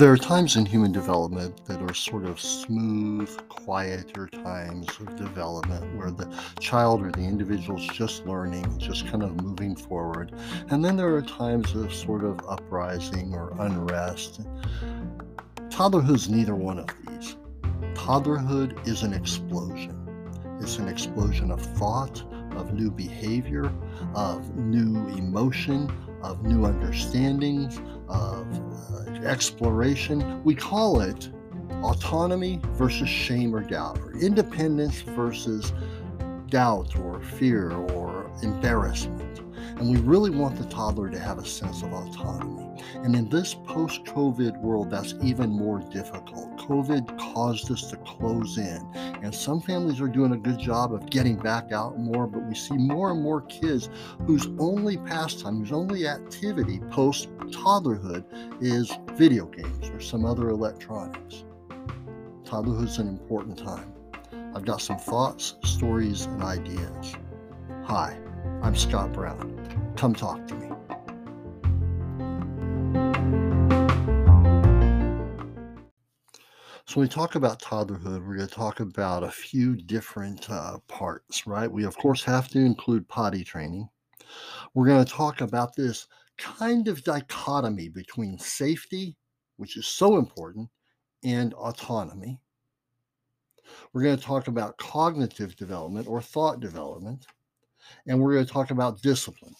There are times in human development that are sort of smooth, quieter times of development where the child or the individual is just learning, just kind of moving forward. And then there are times of sort of uprising or unrest. Toddlerhood is neither one of these. Toddlerhood is an explosion. It's an explosion of thought, of new behavior, of new emotion, of new understandings, of uh, exploration. We call it autonomy versus shame or doubt, or independence versus doubt or fear or embarrassment. And we really want the toddler to have a sense of autonomy. And in this post COVID world, that's even more difficult. COVID caused us to close in. And some families are doing a good job of getting back out more, but we see more and more kids whose only pastime, whose only activity post toddlerhood is video games or some other electronics. Toddlerhood's an important time. I've got some thoughts, stories, and ideas. Hi, I'm Scott Brown. Come talk to me. So, when we talk about toddlerhood, we're going to talk about a few different uh, parts, right? We, of course, have to include potty training. We're going to talk about this kind of dichotomy between safety, which is so important, and autonomy. We're going to talk about cognitive development or thought development, and we're going to talk about discipline.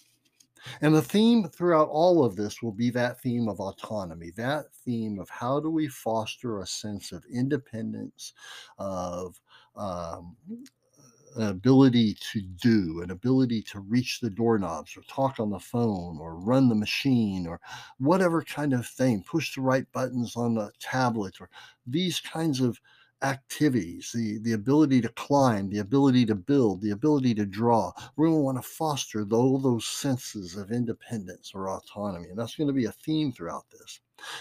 And the theme throughout all of this will be that theme of autonomy, that theme of how do we foster a sense of independence, of um, an ability to do, an ability to reach the doorknobs or talk on the phone or run the machine or whatever kind of thing, push the right buttons on the tablet or these kinds of activities, the, the ability to climb, the ability to build, the ability to draw. We're going to want to foster all those senses of independence or autonomy. And that's going to be a theme throughout this.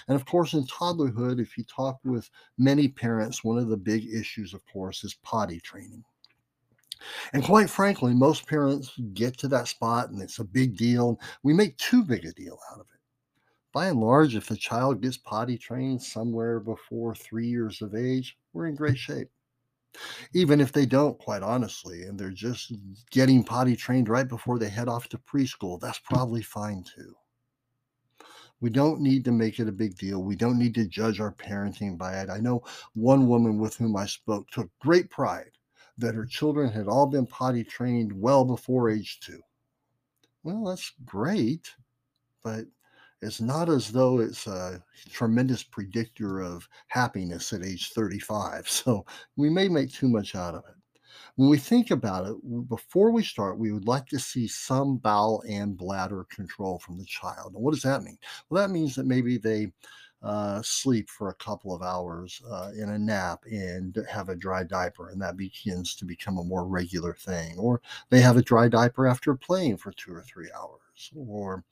And of course, in toddlerhood, if you talk with many parents, one of the big issues, of course, is potty training. And quite frankly, most parents get to that spot and it's a big deal. We make too big a deal out of it. By and large, if the child gets potty trained somewhere before three years of age, we're in great shape. Even if they don't, quite honestly, and they're just getting potty trained right before they head off to preschool, that's probably fine too. We don't need to make it a big deal. We don't need to judge our parenting by it. I know one woman with whom I spoke took great pride that her children had all been potty trained well before age two. Well, that's great, but it's not as though it's a tremendous predictor of happiness at age 35. So we may make too much out of it. When we think about it, before we start, we would like to see some bowel and bladder control from the child. And what does that mean? Well, that means that maybe they uh, sleep for a couple of hours uh, in a nap and have a dry diaper, and that begins to become a more regular thing. Or they have a dry diaper after playing for two or three hours. Or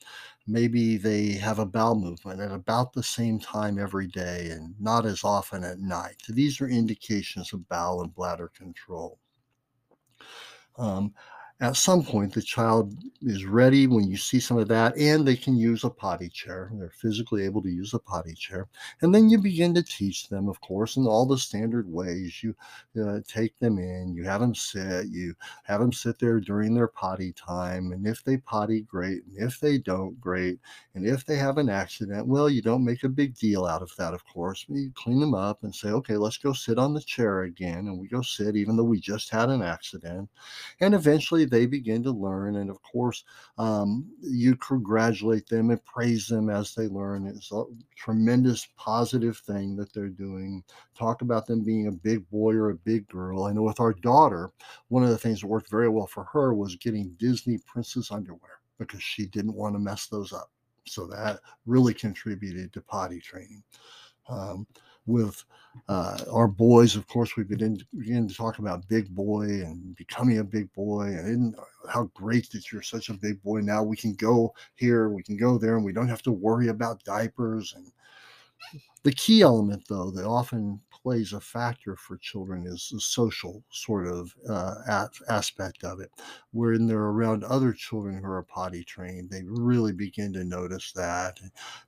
maybe they have a bowel movement at about the same time every day and not as often at night. These are indications of bowel and bladder control. Um, at some point the child is ready when you see some of that and they can use a potty chair. They're physically able to use a potty chair. And then you begin to teach them of course in all the standard ways. You uh, take them in you have them sit you have them sit there during their potty time. And if they potty great. And if they don't great. And if they have an accident well you don't make a big deal out of that of course. You clean them up and say okay let's go sit on the chair again. And we go sit even though we just had an accident. And eventually they begin to learn. And of course, um, you congratulate them and praise them as they learn. It's a tremendous positive thing that they're doing. Talk about them being a big boy or a big girl. I know with our daughter, one of the things that worked very well for her was getting Disney princess underwear because she didn't want to mess those up. So that really contributed to potty training. Um, with uh, our boys, of course, we begin, begin to talk about big boy and becoming a big boy and how great that you're such a big boy. Now we can go here, we can go there, and we don't have to worry about diapers. And The key element, though, that often plays a factor for children is the social sort of uh, aspect of it. When they're around other children who are potty trained, they really begin to notice that.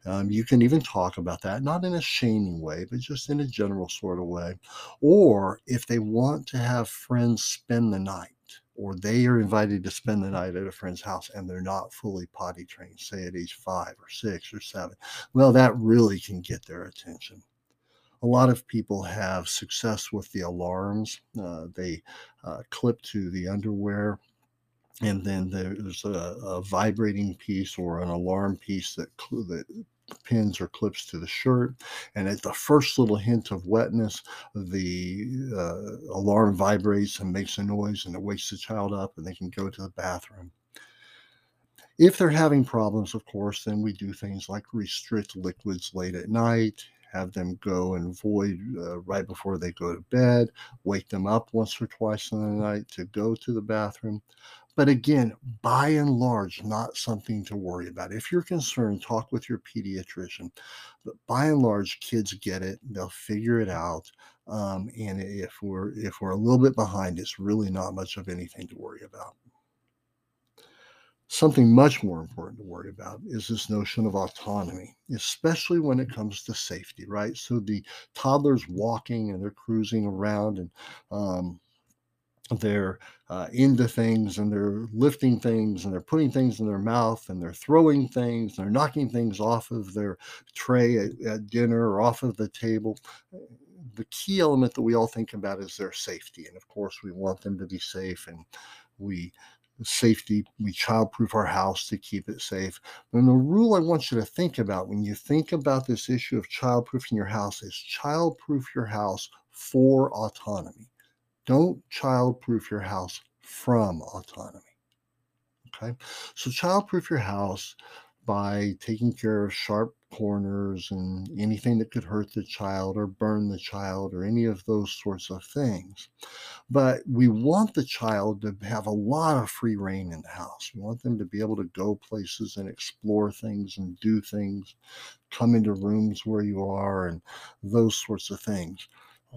Um, you can even talk about that, not in a shaming way, but just in a general sort of way. Or if they want to have friends spend the night or they are invited to spend the night at a friend's house and they're not fully potty trained, say at age five or six or seven, well, that really can get their attention. A lot of people have success with the alarms. Uh, they uh, clip to the underwear and then there's a, a, vibrating piece or an alarm piece that, that pins or clips to the shirt. And at the first little hint of wetness, the uh, alarm vibrates and makes a noise and it wakes the child up and they can go to the bathroom. If they're having problems, of course, then we do things like restrict liquids late at night, have them go and void uh, right before they go to bed, wake them up once or twice in the night to go to the bathroom. But again, by and large, not something to worry about. If you're concerned, talk with your pediatrician. But by and large, kids get it; they'll figure it out. Um, and if we're if we're a little bit behind, it's really not much of anything to worry about. Something much more important to worry about is this notion of autonomy, especially when it comes to safety, right? So the toddler's walking and they're cruising around and um, they're uh, into things and they're lifting things and they're putting things in their mouth and they're throwing things and they're knocking things off of their tray at, at dinner or off of the table the key element that we all think about is their safety and of course we want them to be safe and we safety we childproof our house to keep it safe and the rule i want you to think about when you think about this issue of childproofing your house is childproof your house for autonomy don't childproof your house from autonomy. Okay. So childproof your house by taking care of sharp corners and anything that could hurt the child or burn the child or any of those sorts of things. But we want the child to have a lot of free rein in the house. We want them to be able to go places and explore things and do things, come into rooms where you are, and those sorts of things.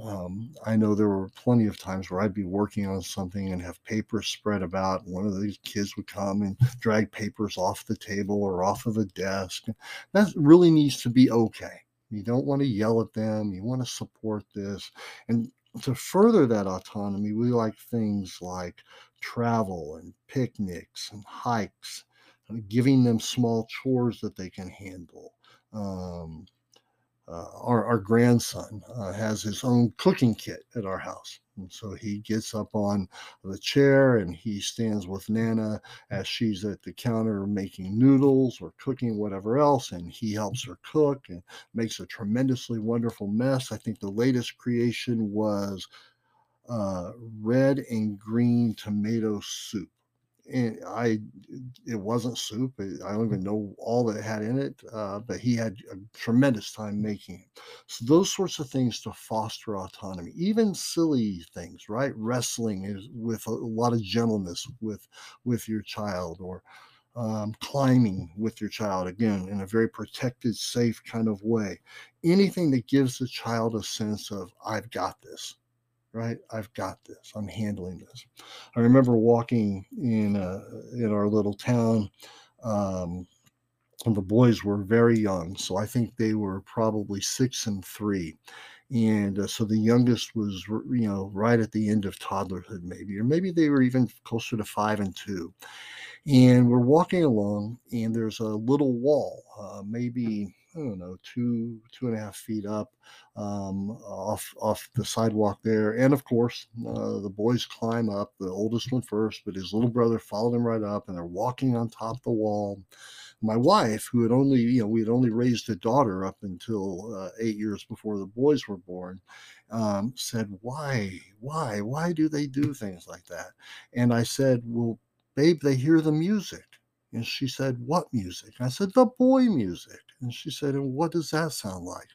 Um, I know there were plenty of times where I'd be working on something and have papers spread about. One of these kids would come and drag papers off the table or off of a desk. That really needs to be okay. You don't want to yell at them. You want to support this. And to further that autonomy, we like things like travel and picnics and hikes, and giving them small chores that they can handle. Um, uh, our, our grandson uh, has his own cooking kit at our house. And so he gets up on the chair and he stands with Nana as she's at the counter making noodles or cooking whatever else. And he helps her cook and makes a tremendously wonderful mess. I think the latest creation was uh, red and green tomato soup and I it wasn't soup. I don't even know all that it had in it, uh, but he had a tremendous time making it. So those sorts of things to foster autonomy, even silly things, right? Wrestling is with a lot of gentleness with with your child, or um, climbing with your child again in a very protected, safe kind of way. Anything that gives the child a sense of I've got this right? I've got this. I'm handling this. I remember walking in uh, in our little town. Um, and the boys were very young, so I think they were probably six and three, and uh, so the youngest was you know right at the end of toddlerhood, maybe, or maybe they were even closer to five and two. And we're walking along, and there's a little wall, uh, maybe I don't know, two two and a half feet up um, off off the sidewalk there. And of course, uh, the boys climb up. The oldest one first, but his little brother followed him right up, and they're walking on top of the wall. My wife, who had only you know we had only raised a daughter up until uh, eight years before the boys were born, um, said, "Why, why, why do they do things like that?" And I said, "Well, babe, they hear the music." And she said, What music? I said, The boy music. And she said, And what does that sound like?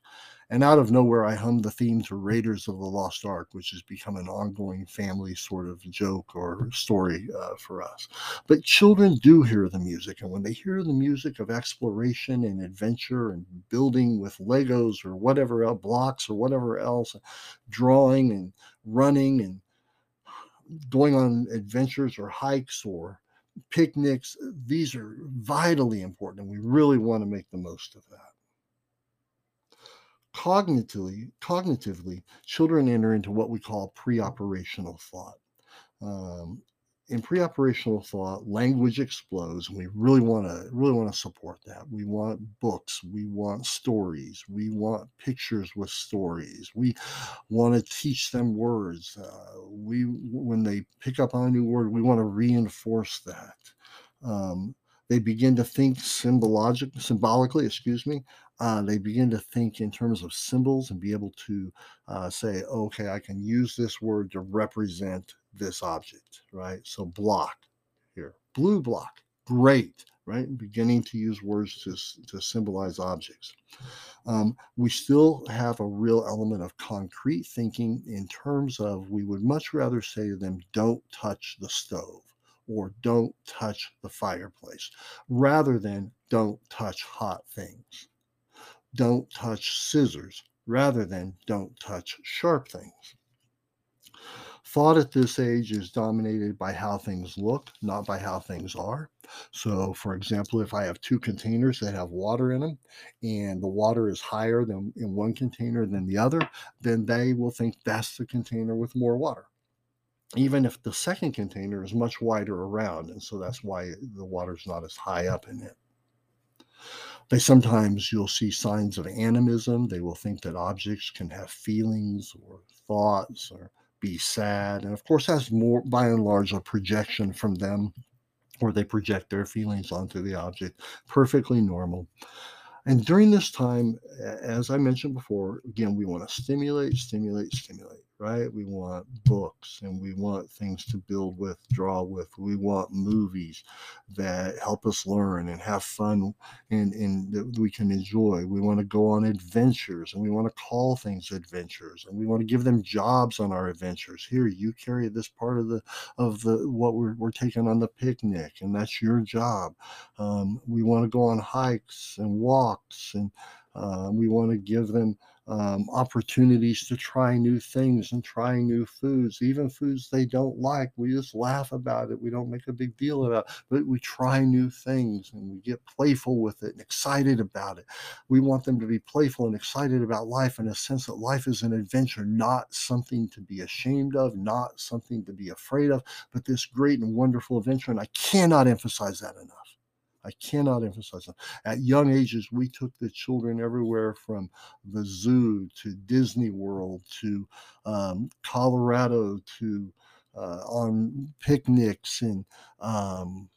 And out of nowhere, I hummed the theme to Raiders of the Lost Ark, which has become an ongoing family sort of joke or story uh, for us. But children do hear the music. And when they hear the music of exploration and adventure and building with Legos or whatever else, blocks or whatever else, drawing and running and going on adventures or hikes or picnics, these are vitally important. And we really want to make the most of that cognitively, cognitively, children enter into what we call pre-operational thought. Um, in pre-operational thought, language explodes, and we really want to really want to support that. We want books, we want stories, we want pictures with stories. We want to teach them words. Uh, we when they pick up on a new word, we want to reinforce that. Um, they begin to think symbologic, symbolically, excuse me, uh, they begin to think in terms of symbols and be able to uh, say, okay, I can use this word to represent this object, right? So block here, blue block, great, right? Beginning to use words to, to symbolize objects. Um, we still have a real element of concrete thinking in terms of we would much rather say to them, don't touch the stove or don't touch the fireplace rather than don't touch hot things don't touch scissors rather than don't touch sharp things. Thought at this age is dominated by how things look, not by how things are. So, for example, if I have two containers that have water in them and the water is higher than in one container than the other, then they will think that's the container with more water. Even if the second container is much wider around, and so that's why the water's not as high up in it. They sometimes you'll see signs of animism. They will think that objects can have feelings or thoughts or be sad. And of course, that's more by and large a projection from them, or they project their feelings onto the object. Perfectly normal. And during this time, as I mentioned before, again, we want to stimulate, stimulate, stimulate right? We want books and we want things to build with, draw with. We want movies that help us learn and have fun and, and that we can enjoy. We want to go on adventures and we want to call things adventures and we want to give them jobs on our adventures. Here, you carry this part of the of the what we're, we're taking on the picnic, and that's your job. Um, we want to go on hikes and walks and uh, we want to give them um, opportunities to try new things and try new foods, even foods they don't like. We just laugh about it. We don't make a big deal about it, but we try new things and we get playful with it and excited about it. We want them to be playful and excited about life in a sense that life is an adventure, not something to be ashamed of, not something to be afraid of, but this great and wonderful adventure. And I cannot emphasize that enough. I cannot emphasize that. At young ages, we took the children everywhere from the zoo to Disney World to um, Colorado to uh, on picnics and um,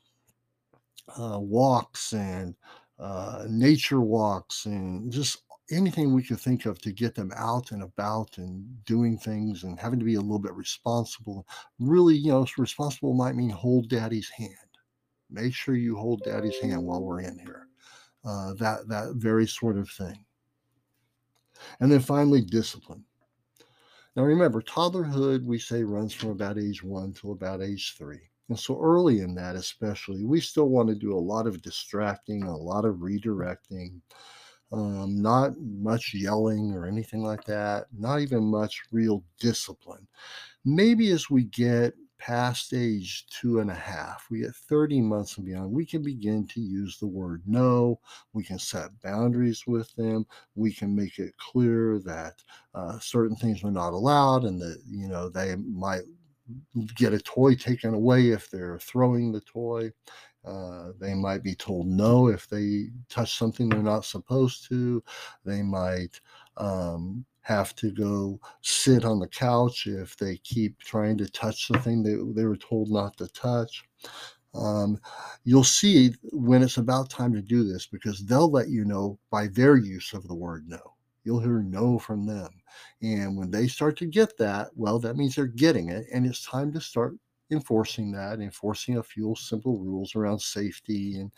uh, walks and uh, nature walks and just anything we could think of to get them out and about and doing things and having to be a little bit responsible. Really, you know, responsible might mean hold daddy's hand make sure you hold daddy's hand while we're in here. Uh, that that very sort of thing. And then finally, discipline. Now remember, toddlerhood we say runs from about age one till about age three. And so early in that, especially, we still want to do a lot of distracting, a lot of redirecting, um, not much yelling or anything like that, not even much real discipline. Maybe as we get past age two and a half, we get 30 months and beyond, we can begin to use the word no. We can set boundaries with them. We can make it clear that uh, certain things are not allowed and that, you know, they might get a toy taken away if they're throwing the toy. Uh, they might be told no if they touch something they're not supposed to. They might um, have to go sit on the couch if they keep trying to touch the thing they, they were told not to touch. Um, you'll see when it's about time to do this because they'll let you know by their use of the word no. You'll hear no from them. And when they start to get that, well, that means they're getting it. And it's time to start enforcing that, enforcing a few simple rules around safety and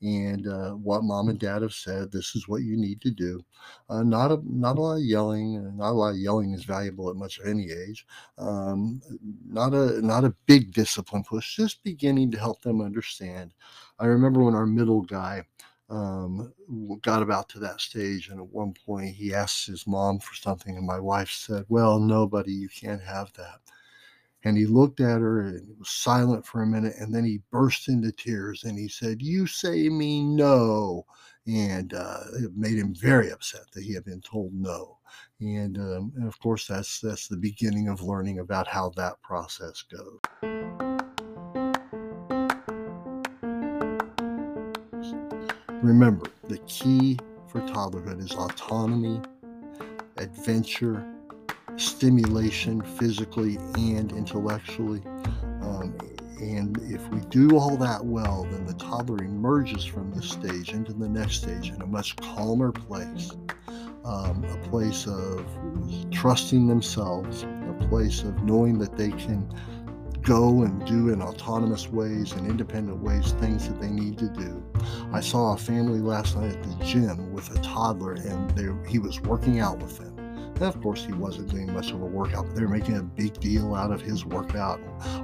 and uh, what mom and dad have said. This is what you need to do. Uh, not a not a lot of yelling. Not a lot of yelling is valuable at much of any age. Um, not a not a big discipline push. Just beginning to help them understand. I remember when our middle guy um, got about to that stage. And at one point, he asked his mom for something, and my wife said, Well, nobody, you can't have that. And he looked at her and was silent for a minute, and then he burst into tears and he said, You say me no. And uh, it made him very upset that he had been told no. And, um, and of course, that's that's the beginning of learning about how that process goes. Remember, the key for toddlerhood is autonomy, adventure, stimulation physically and intellectually. Um, and if we do all that well, then the toddler emerges from this stage into the next stage in a much calmer place. Um, a place of trusting themselves, a place of knowing that they can go and do in autonomous ways and independent ways things that they need to do. I saw a family last night at the gym with a toddler, and they, he was working out with them. And of course, he wasn't doing much of a workout, but they were making a big deal out of his workout,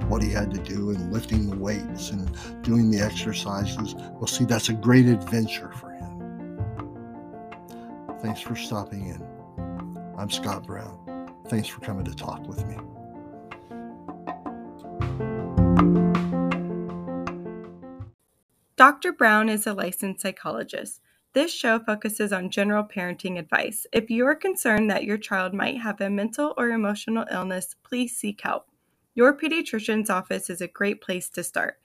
what he had to do, and lifting the weights and doing the exercises. Well, see, that's a great adventure for him. Thanks for stopping in. I'm Scott Brown. Thanks for coming to talk with me. Dr. Brown is a licensed psychologist. This show focuses on general parenting advice. If you are concerned that your child might have a mental or emotional illness, please seek help. Your pediatrician's office is a great place to start.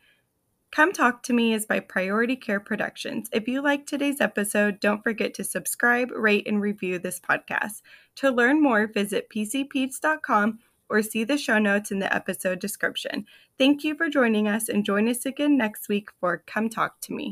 Come Talk to Me is by Priority Care Productions. If you like today's episode, don't forget to subscribe, rate, and review this podcast. To learn more, visit pcpeds.com or see the show notes in the episode description. Thank you for joining us and join us again next week for Come Talk to Me.